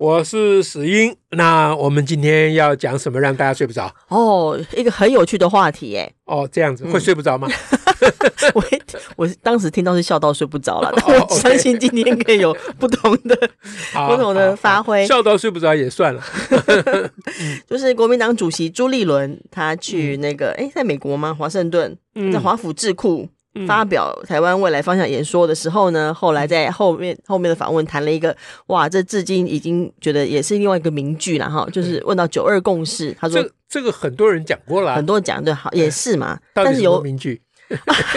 我是史英，那我们今天要讲什么让大家睡不着？哦，一个很有趣的话题耶。哦，这样子会睡不着吗？嗯、我我当时听到是笑到睡不着了，但我相信今天可以有不同的、哦、不同的发挥。笑到睡不着也算了。就是国民党主席朱立伦，他去那个哎、嗯，在美国吗？华盛顿，在华府智库。发表台湾未来方向演说的时候呢，后来在后面后面的访问谈了一个，哇，这至今已经觉得也是另外一个名句了哈，就是问到九二共识，他说这这个很多人讲过了，很多人讲的好也是嘛，但是有名句，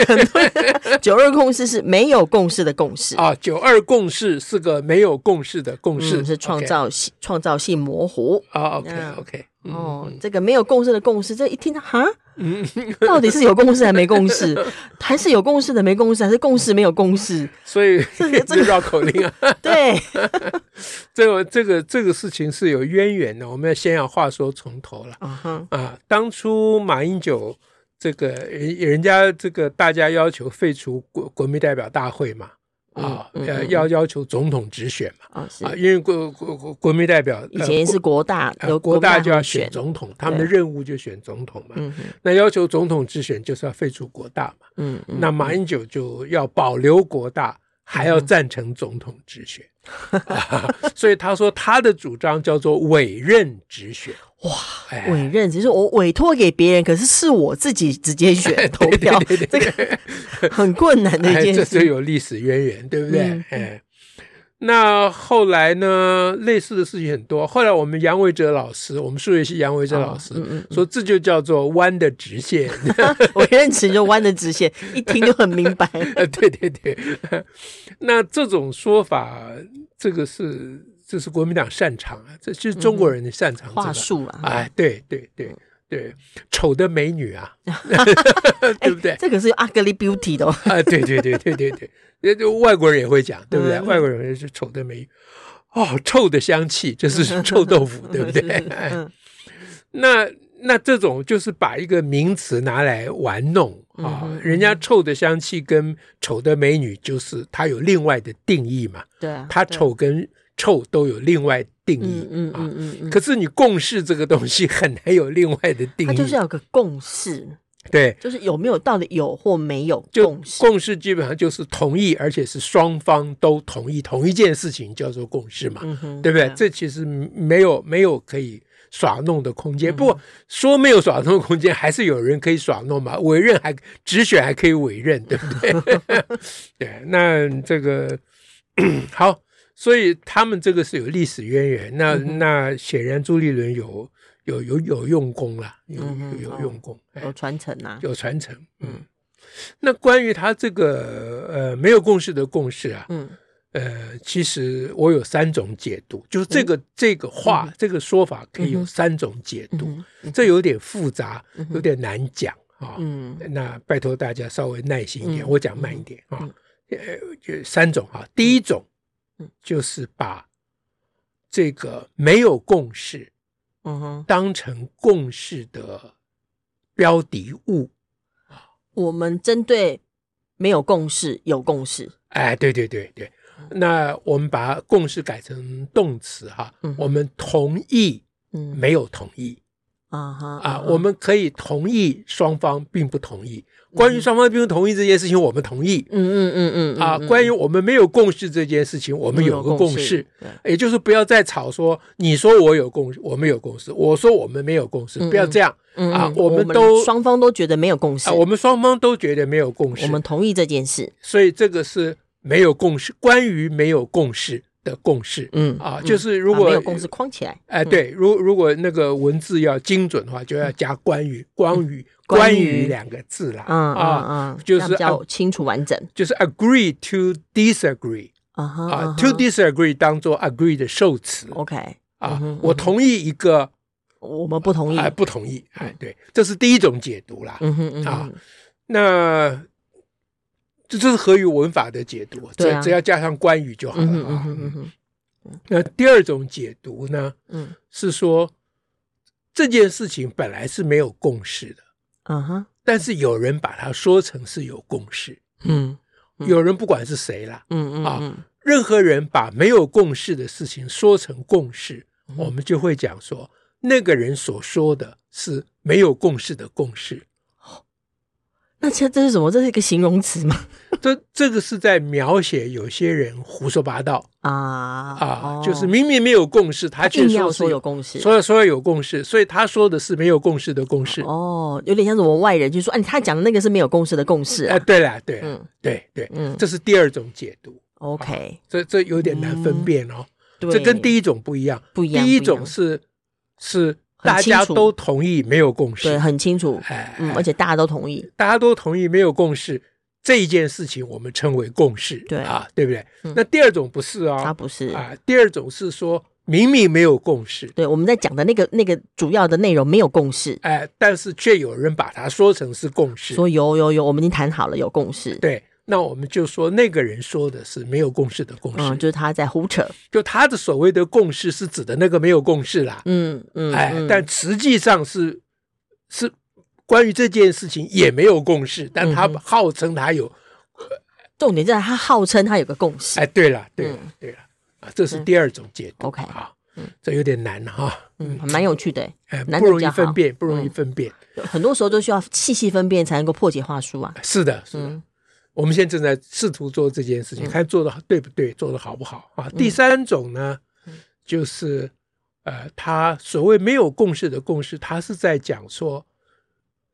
九二共识是没有共识的共识。啊，九二共识是个没有共识的共识，嗯、是创造性创造性模糊。啊，OK OK。哦，这个没有共识的共识，这一听到哈，到底是有共识还没共识，还是有共识的没共识，还是共识没有共识？所以这个这个绕口令啊，对，这个这个这个事情是有渊源的，我们要先要话说从头了。啊哈啊，当初马英九这个人人家这个大家要求废除国国民代表大会嘛。啊，呃，要要求总统直选嘛？啊，因为国国国国民代表以前是国大，呃，国大就要选总统，他们的任务就选总统嘛。那要求总统直选，就是要废除国大嘛。嗯，那马英九就要保留国大，还要赞成总统直选。所以他说他的主张叫做委任直选。哇，委任只是我委托给别人，可是是我自己直接选 投票，对对对对这个很困难的一件事，有历史渊源，对不对？嗯、哎，那后来呢？类似的事情很多。后来我们杨维哲老师，我们数学系杨维哲老师、哦嗯嗯、说，这就叫做弯的直线。委任词就弯的直线，一听就很明白。对 对对，那这种说法，这个是。这是国民党擅长啊，这是中国人的擅长、这个嗯、话术啊！哎，对对对对，丑的美女啊，对不对？欸、这个是 ugly beauty 的哦。啊，对对对对对对，就外国人也会讲，对不对？嗯、外国人是丑的美女，哦，臭的香气，就是臭豆腐，对不对？哎、那那这种就是把一个名词拿来玩弄啊、哦，人家臭的香气跟丑的美女，就是它有另外的定义嘛。对啊，它丑跟。臭都有另外定义，嗯嗯嗯嗯，嗯，可是你共识这个东西很难有另外的定义，它就是要有个共识，对，就是有没有到底有或没有共识，共识基本上就是同意，而且是双方都同意同一件事情叫做共识嘛，嗯，对不对？这其实没有没有可以耍弄的空间，不过说没有耍弄的空间，还是有人可以耍弄嘛，委任还直选还可以委任，对不对？对，那这个 好。所以他们这个是有历史渊源，那、嗯、那显然朱立伦有有有有用功啦，有有有，用功，有传承呐、啊，有传承。嗯，那关于他这个呃没有共识的共识啊，嗯呃，其实我有三种解读，就是这个、嗯、这个话、嗯、这个说法可以有三种解读，这有点复杂，有点难讲啊。嗯，那拜托大家稍微耐心一点，嗯、我讲慢一点啊。呃、嗯，就三种啊，第一种。就是把这个没有共识，嗯哼，当成共识的标的物。我们针对没有共识有共识，哎，对对对对。那我们把共识改成动词哈，我们同意，嗯，没有同意，啊哈啊，我们可以同意双方并不同意。关于双方并不同意这件事情，我们同意。嗯嗯嗯嗯啊，关于我们没有共识这件事情，我们有个共识，也就是不要再吵说，你说我有共识，我们有共识，我说我们没有共识，不要这样。啊。我们都双方都觉得没有共识，我们双方都觉得没有共识，我们同意这件事，所以这个是没有共识。关于没有共识的共识，嗯。啊，就是如果没有共识框起来，哎，对，如如果那个文字要精准的话，就要加关于 关于。关于。两个字啦，嗯啊嗯，就是比较清楚完整，就是 agree to disagree 啊啊，to disagree 当做 agree 的受词，OK。啊，我同意一个我们不同意，哎，不同意，哎，对，这是第一种解读啦。嗯哼嗯哼啊，那这这是合于文法的解读，只只要加上关语就好了啊。嗯哼。那第二种解读呢？嗯，是说这件事情本来是没有共识的，嗯哼，但是有人把它说成是有共识，嗯，有人不管是谁啦，嗯嗯啊，任何人把没有共识的事情说成共识，我们就会讲说那个人所说的是没有共识的共识。那这这是什么？这是一个形容词吗？这这个是在描写有些人胡说八道啊啊！哦、就是明明没有共识，他却说是说有共识，所以说有共识，所以他说的是没有共识的共识。哦，有点像什么外人就说，哎、啊，他讲的那个是没有共识的共识。哎、啊，对了，对，嗯，对对，嗯，这是第二种解读。OK，这这有点难分辨哦。嗯、这跟第一种不一样，不一样。第一种是是。大家都同意没有共识，对，很清楚，哎，嗯，而且大家都同意，大家都同意没有共识这一件事情，我们称为共识，对。啊，对不对？那第二种不是啊，它不是。啊，第二种是说明明没有共识，对，我们在讲的那个那个主要的内容没有共识，哎，但是却有人把它说成是共识，说有有有，我们已经谈好了有共识，对。那我们就说那个人说的是没有共识的共识，嗯，就是他在胡扯。就他的所谓的共识是指的那个没有共识啦，嗯嗯，哎，但实际上是是关于这件事情也没有共识，但他号称他有，重点在他号称他有个共识。哎，对了，对了，对了，啊，这是第二种解读。OK，好，嗯，这有点难哈，嗯，蛮有趣的，哎，不容易分辨，不容易分辨，很多时候都需要细细分辨才能够破解话术啊。是的，是的。我们现在正在试图做这件事情，看做的对不对，做的好不好啊？第三种呢，就是呃，他所谓没有共识的共识，他是在讲说，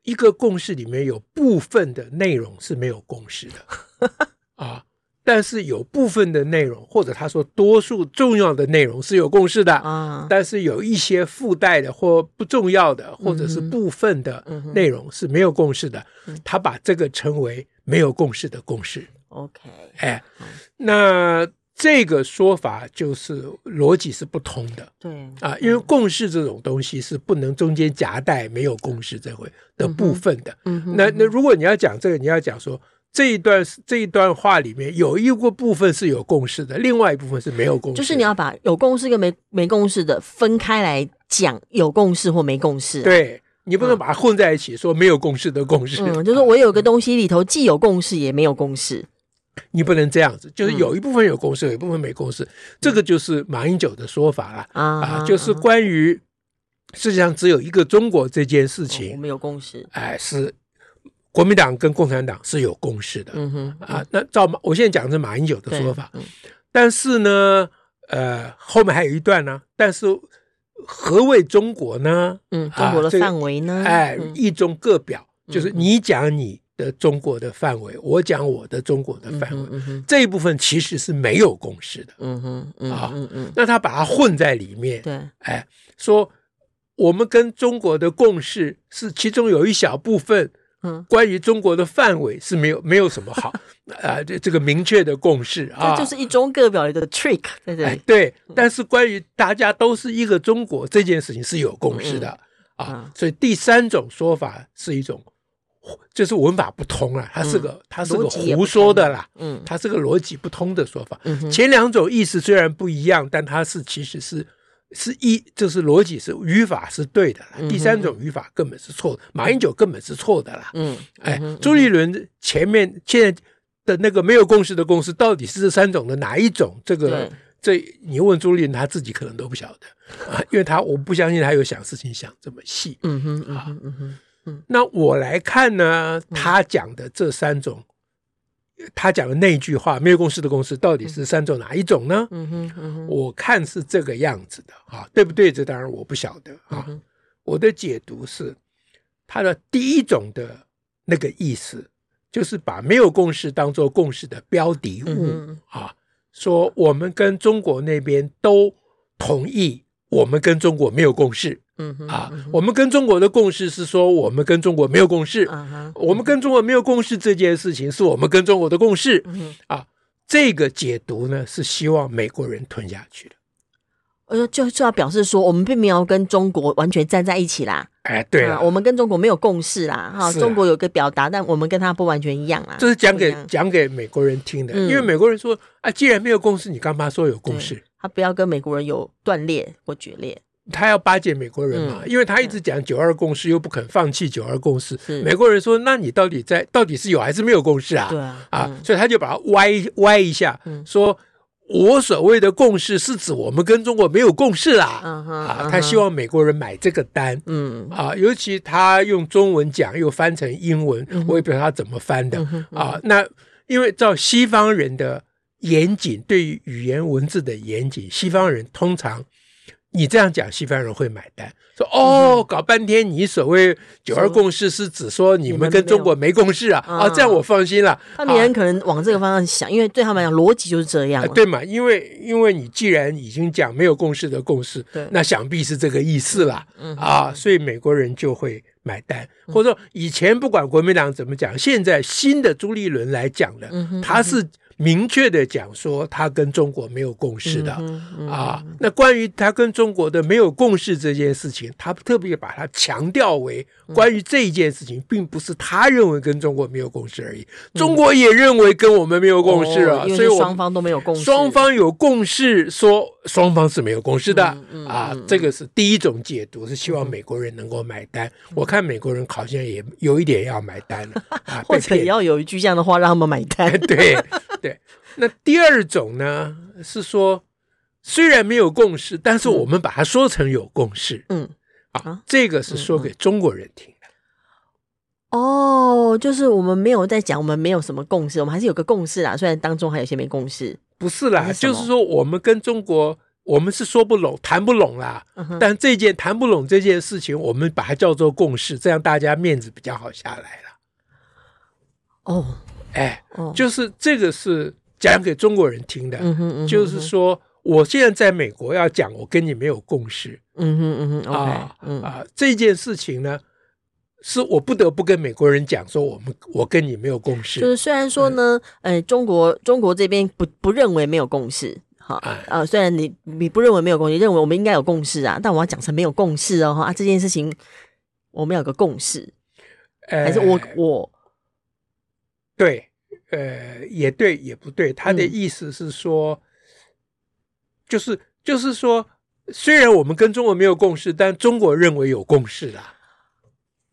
一个共识里面有部分的内容是没有共识的 啊，但是有部分的内容，或者他说多数重要的内容是有共识的啊，但是有一些附带的或不重要的，或者是部分的内容是没有共识的，他把这个称为。没有共识的共识，OK，哎，那这个说法就是逻辑是不通的，对。啊，因为共识这种东西是不能中间夹带没有共识这回的部分的。嗯哼，那那如果你要讲这个，你要讲说这一段这一段话里面有一个部分是有共识的，另外一部分是没有共识，就是你要把有共识跟没没共识的分开来讲，有共识或没共识，对。你不能把它混在一起，说没有共识的共识。嗯，就是我有个东西里头既有共识也没有共识。你不能这样子，就是有一部分有共识，有一部分没共识。这个就是马英九的说法了啊，就是关于世界上只有一个中国这件事情，我们有共识。哎，是国民党跟共产党是有共识的。嗯哼，啊，那照马，我现在讲的是马英九的说法。但是呢，呃，后面还有一段呢，但是。何谓中国呢？嗯，中国的范围呢？哎，一中各表，就是你讲你的中国的范围，我讲我的中国的范围，这一部分其实是没有共识的。嗯哼，啊，嗯嗯，那他把它混在里面，对，哎，说我们跟中国的共识是其中有一小部分。嗯，关于中国的范围是没有没有什么好 啊，这这个明确的共识啊，这就是一中各表里的 trick 在这里。对，但是关于大家都是一个中国这件事情是有共识的啊，所以第三种说法是一种，就是文法不通啊，它是个它是个胡说的啦，嗯，它是个逻辑不通的说法。前两种意思虽然不一样，但它是其实是。是一，就是逻辑是语法是对的，第三种语法根本是错的，马英九根本是错的啦。嗯，哎，朱立伦前面现在的那个没有共识的共识，到底是这三种的哪一种？这个这你问朱立伦，他自己可能都不晓得啊，因为他我不相信他有想事情想这么细。嗯哼，啊，嗯哼，嗯，那我来看呢，他讲的这三种。他讲的那句话，没有共识的共识到底是三种哪一种呢？嗯哼，嗯哼，我看是这个样子的啊，对不对？这当然我不晓得啊。我的解读是，他的第一种的那个意思，就是把没有共识当做共识的标的物啊，说我们跟中国那边都同意，我们跟中国没有共识。嗯啊，我们跟中国的共识是说，我们跟中国没有共识。我们跟中国没有共识这件事情，是我们跟中国的共识。啊，这个解读呢，是希望美国人吞下去的。呃，就就要表示说，我们并没有跟中国完全站在一起啦。哎，对啊，我们跟中国没有共识啦。哈，中国有个表达，但我们跟他不完全一样啊。这是讲给讲给美国人听的，因为美国人说啊，既然没有共识，你干嘛说有共识？他不要跟美国人有断裂或决裂。他要巴结美国人嘛，因为他一直讲九二共识，又不肯放弃九二共识。美国人说，那你到底在到底是有还是没有共识啊？对啊，啊，所以他就把它歪歪一下，说。我所谓的共识是指我们跟中国没有共识啦，啊，他希望美国人买这个单，嗯。啊，尤其他用中文讲又翻成英文，我也不知道他怎么翻的。啊。那因为照西方人的严谨，对于语言文字的严谨，西方人通常你这样讲，西方人会买单。说哦，搞半天，你所谓九二共识是指说你们跟中国没共识啊？啊，这样我放心了。他们人可能往这个方向想，因为对他们来讲逻辑就是这样，对嘛？因为因为你既然已经讲没有共识的共识，那想必是这个意思了啊，所以美国人就会买单，或者说以前不管国民党怎么讲，现在新的朱立伦来讲的，他是。明确的讲说，他跟中国没有共识的、嗯嗯、啊。那关于他跟中国的没有共识这件事情，他特别把它强调为关于这一件事情，并不是他认为跟中国没有共识而已。中国也认为跟我们没有共识啊，所以双方都没有共识。双方有共识，说双方是没有共识的、啊。这个是第一种解读，是希望美国人能够买单。嗯、我看美国人好像也有一点要买单了，啊、或者也要有一句这样的话让他们买单。对。对，那第二种呢是说，虽然没有共识，但是我们把它说成有共识。嗯，啊，这个是说给中国人听的。哦，就是我们没有在讲，我们没有什么共识，我们还是有个共识啦。虽然当中还有些没共识，不是啦，是就是说我们跟中国，我们是说不拢，谈不拢啦。嗯、哼但这件谈不拢这件事情，我们把它叫做共识，这样大家面子比较好下来了。哦。哎，就是这个是讲给中国人听的，就是说，我现在在美国要讲，我跟你没有共识，嗯哼嗯哼啊啊，这件事情呢，是我不得不跟美国人讲，说我们我跟你没有共识。就是虽然说呢，嗯、呃，中国中国这边不不认为没有共识，哈啊，呃、虽然你你不认为没有共识，认为我们应该有共识啊，但我要讲成没有共识哦，哈啊，这件事情我们有个共识，还是我、哎、我。对，呃，也对，也不对。他的意思是说，嗯、就是就是说，虽然我们跟中国没有共识，但中国认为有共识啦。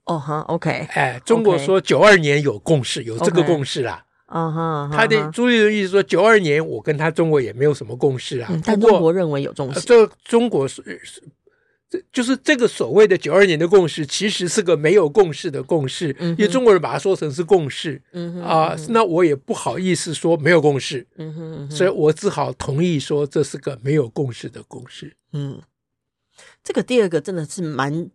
哦哈，OK。哎，中国说九二年有共识，有这个共识啦。啊哈，他的朱立伦意思说，九二年我跟他中国也没有什么共识啊。但中国认为有共识。这中国是。这就是这个所谓的九二年的共识，其实是个没有共识的共识，嗯、因为中国人把它说成是共识，啊，那我也不好意思说没有共识，嗯哼，嗯哼所以我只好同意说这是个没有共识的共识。嗯，这个第二个真的是蛮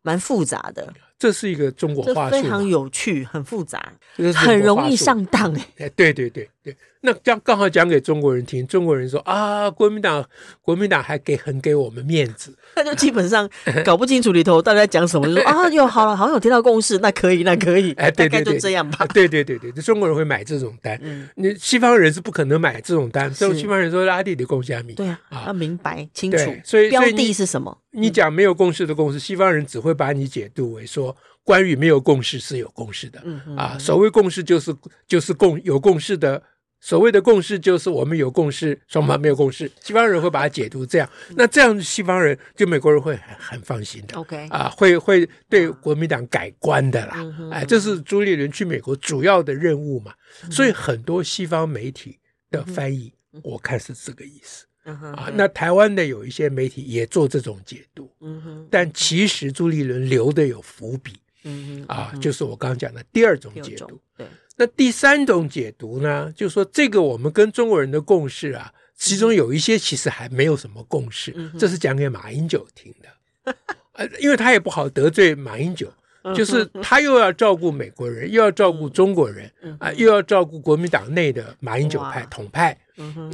蛮复杂的。这是一个中国话术，非常有趣，很复杂，很容易上当。哎。哎，对对对对，那刚刚好讲给中国人听，中国人说啊，国民党国民党还给很给我们面子，那就基本上 搞不清楚里头到底在讲什么，就说 啊，哟，好了，好像有听到共识，那可以，那可以，哎，对对对，就这样吧。对对对对，中国人会买这种单，你西方人是不可能买这种单，所以西方人说拉弟的共虾米，对啊，要明白清楚，所以标的是什么？你讲没有共识的共识，西方人只会把你解读为说。关于没有共识是有共识的，啊，所谓共识就是就是共有共识的，所谓的共识就是我们有共识，双方没有共识，西方人会把它解读这样，那这样西方人就美国人会很很放心的，OK，啊，会会对国民党改观的啦，哎，这是朱立伦去美国主要的任务嘛，所以很多西方媒体的翻译，我看是这个意思。啊，那台湾的有一些媒体也做这种解读，嗯哼，但其实朱立伦留的有伏笔，嗯哼，啊，就是我刚刚讲的第二种解读，对，那第三种解读呢，就是说这个我们跟中国人的共识啊，其中有一些其实还没有什么共识，这是讲给马英九听的，呃，因为他也不好得罪马英九，就是他又要照顾美国人，又要照顾中国人，啊，又要照顾国民党内的马英九派统派，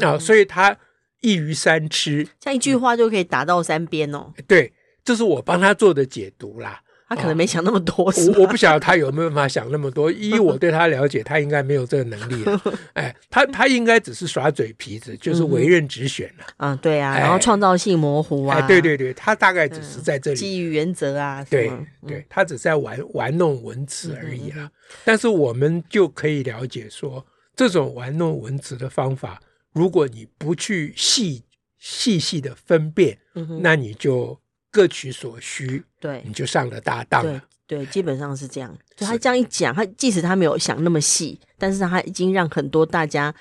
啊，所以他。一鱼三吃，像一句话就可以打到三边哦。对，这是我帮他做的解读啦。他可能没想那么多。我我不晓得他有没有办法想那么多。依我对他了解，他应该没有这个能力了。哎，他他应该只是耍嘴皮子，就是委任直选了。嗯，对啊，然后创造性模糊啊。哎，对对对，他大概只是在这里基于原则啊。对对，他只在玩玩弄文词而已了。但是我们就可以了解说，这种玩弄文词的方法，如果你不去细细细的分辨，那你就。各取所需，对，你就上了大当了。对，基本上是这样。就他这样一讲，他即使他没有想那么细，但是他已经让很多大家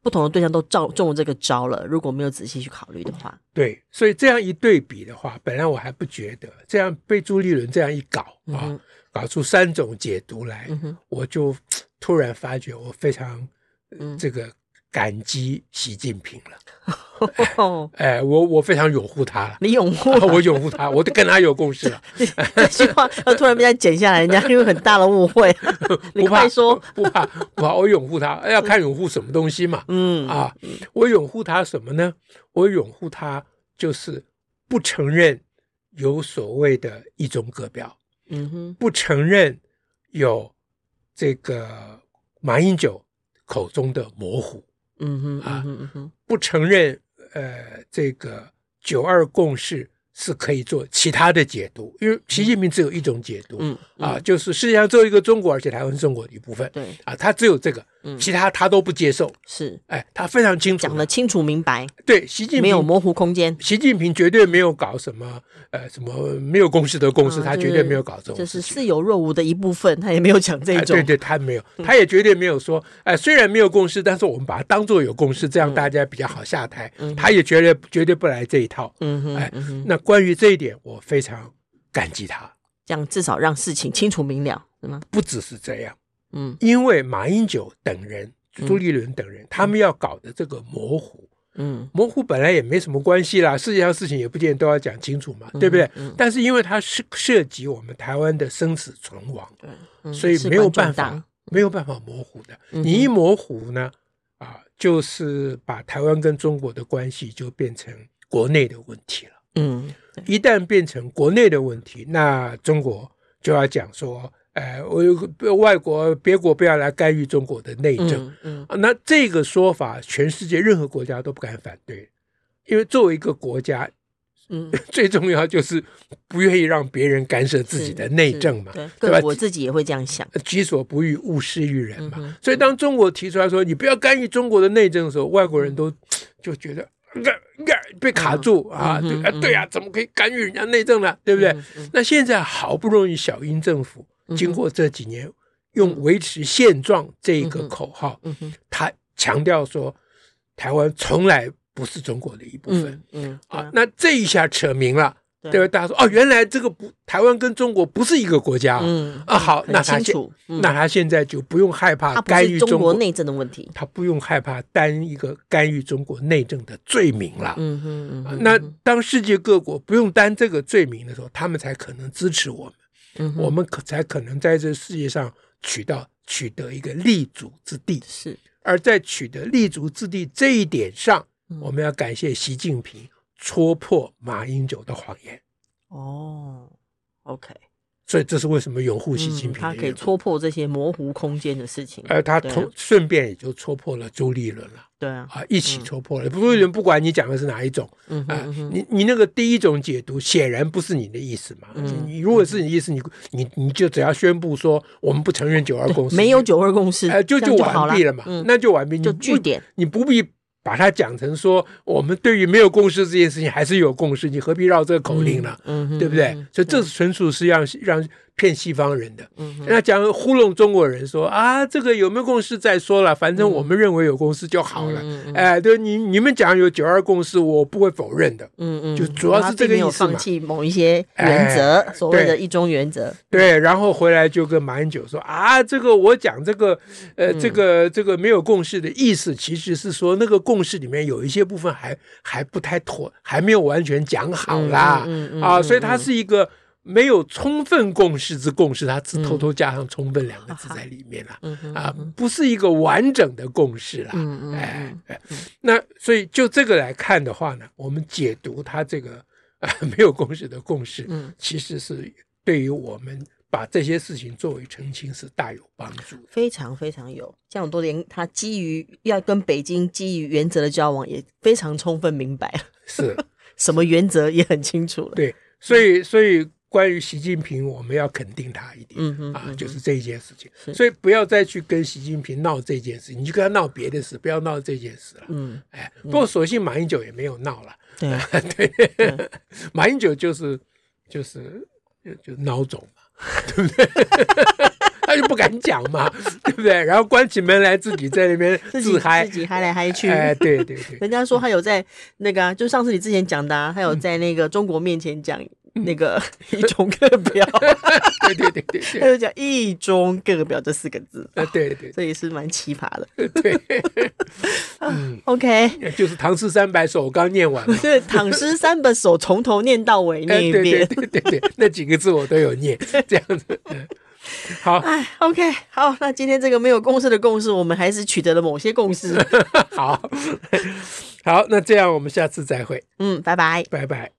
不同的对象都照中了这个招了。如果没有仔细去考虑的话，对，所以这样一对比的话，本来我还不觉得，这样被朱立伦这样一搞啊，嗯、搞出三种解读来，嗯、我就突然发觉我非常、呃、这个。感激习近平了，哎，我我非常拥护他了。你拥护？我拥护他，我都跟他有共识了。这句话突然被他剪下来，人家因为很大的误会。你快说，不怕不怕，我拥护他，要看拥护什么东西嘛。嗯啊，我拥护他什么呢？我拥护他就是不承认有所谓的一中各表，嗯哼，不承认有这个马英九口中的模糊。嗯哼啊，嗯哼，不承认呃，这个九二共识是可以做其他的解读，因为习近平只有一种解读，嗯啊，就是世界上只有一个中国，而且台湾是中国的一部分，对啊，他只有这个。其他他都不接受，是哎，他非常清楚，讲得清楚明白。对，习近平没有模糊空间。习近平绝对没有搞什么呃什么没有共识的共识，他绝对没有搞这种。就是似有若无的一部分，他也没有讲这种。对对，他没有，他也绝对没有说，哎，虽然没有共识，但是我们把它当做有共识，这样大家比较好下台。他也绝对绝对不来这一套。嗯哼，哎，那关于这一点，我非常感激他。这样至少让事情清楚明了，是吗？不只是这样。嗯，因为马英九等人、朱立伦等人，嗯、他们要搞的这个模糊，嗯，模糊本来也没什么关系啦，世界上事情也不见得都要讲清楚嘛，嗯、对不对？嗯、但是因为它涉涉及我们台湾的生死存亡，所以没有办法，没有办法模糊的。嗯、你一模糊呢，啊，就是把台湾跟中国的关系就变成国内的问题了。嗯，一旦变成国内的问题，那中国就要讲说。哎，我外国别国不要来干预中国的内政，嗯，嗯，那这个说法，全世界任何国家都不敢反对，因为作为一个国家，嗯，最重要就是不愿意让别人干涉自己的内政嘛，对，对吧？我自己也会这样想，己所不欲，勿施于人嘛。所以当中国提出来说你不要干预中国的内政的时候，外国人都就觉得，被卡住啊，对啊，对啊，怎么可以干预人家内政呢？对不对？那现在好不容易小英政府。经过这几年，用维持现状这一个口号，他强调说，台湾从来不是中国的一部分。嗯，啊，那这一下扯明了，对吧？大家说，哦，原来这个不，台湾跟中国不是一个国家。嗯，啊，好，那他现，那他现在就不用害怕干预中国内政的问题，他不用害怕担一个干预中国内政的罪名了。嗯嗯嗯，那当世界各国不用担这个罪名的时候，他们才可能支持我们。嗯、我们可才可能在这世界上取到取得一个立足之地。是，而在取得立足之地这一点上，嗯、我们要感谢习近平戳破马英九的谎言。哦，OK。所以这是为什么拥护习近平、嗯？他可以戳破这些模糊空间的事情，而他同顺便也就戳破了朱立伦了。对啊，啊，一起戳破了。朱立伦不管你讲的是哪一种，嗯啊，你你那个第一种解读显然不是你的意思嘛。嗯，你如果是你的意思，你你你就只要宣布说我们不承认九二共识，没有九二共识，哎，就就完毕了嘛。那就完毕，就据点，你不必。把它讲成说，我们对于没有共识这件事情还是有共识，你何必绕这个口令呢？嗯，嗯对不对？嗯、所以这是纯属是让让。骗西方人的，那讲糊弄中国人说啊，这个有没有共识再说了，反正我们认为有共识就好了。哎，对，你你们讲有九二共识，我不会否认的。嗯嗯，就主要是这个意思嘛。放弃某一些原则，所谓的一中原则。对，然后回来就跟马英九说啊，这个我讲这个呃，这个这个没有共识的意思，其实是说那个共识里面有一些部分还还不太妥，还没有完全讲好啦。啊，所以它是一个。没有充分共识之共识，他只偷偷加上“充分”两个字在里面了，嗯、啊，不是一个完整的共识了。嗯、哎哎，那所以就这个来看的话呢，我们解读他这个啊 没有共识的共识，其实是对于我们把这些事情作为澄清是大有帮助，非常非常有。这样多年，他基于要跟北京基于原则的交往，也非常充分明白了，是 什么原则也很清楚了。对，所以所以。关于习近平，我们要肯定他一点，啊，就是这一件事情，所以不要再去跟习近平闹这件事，你就跟他闹别的事，不要闹这件事了。嗯，哎，不过所幸马英九也没有闹了，对 对，马英九就是就是就孬种嘛，对不对？他就不敢讲嘛，对不对？然后关起门来自己在那边自嗨，自己嗨来嗨去。哎，对对对，人家说他有在那个，就上次你之前讲的，他有在那个中国面前讲。那个一中各表，对对对对，他就讲一中各表这四个字，对对对，这也是蛮奇葩的。对，嗯，OK，就是唐诗三百首，我刚念完了。对，唐诗三百首从头念到尾那一遍，对对对对，那几个字我都有念，这样子。好，哎，OK，好，那今天这个没有共识的共识，我们还是取得了某些共识。好，好，那这样我们下次再会。嗯，拜拜，拜拜。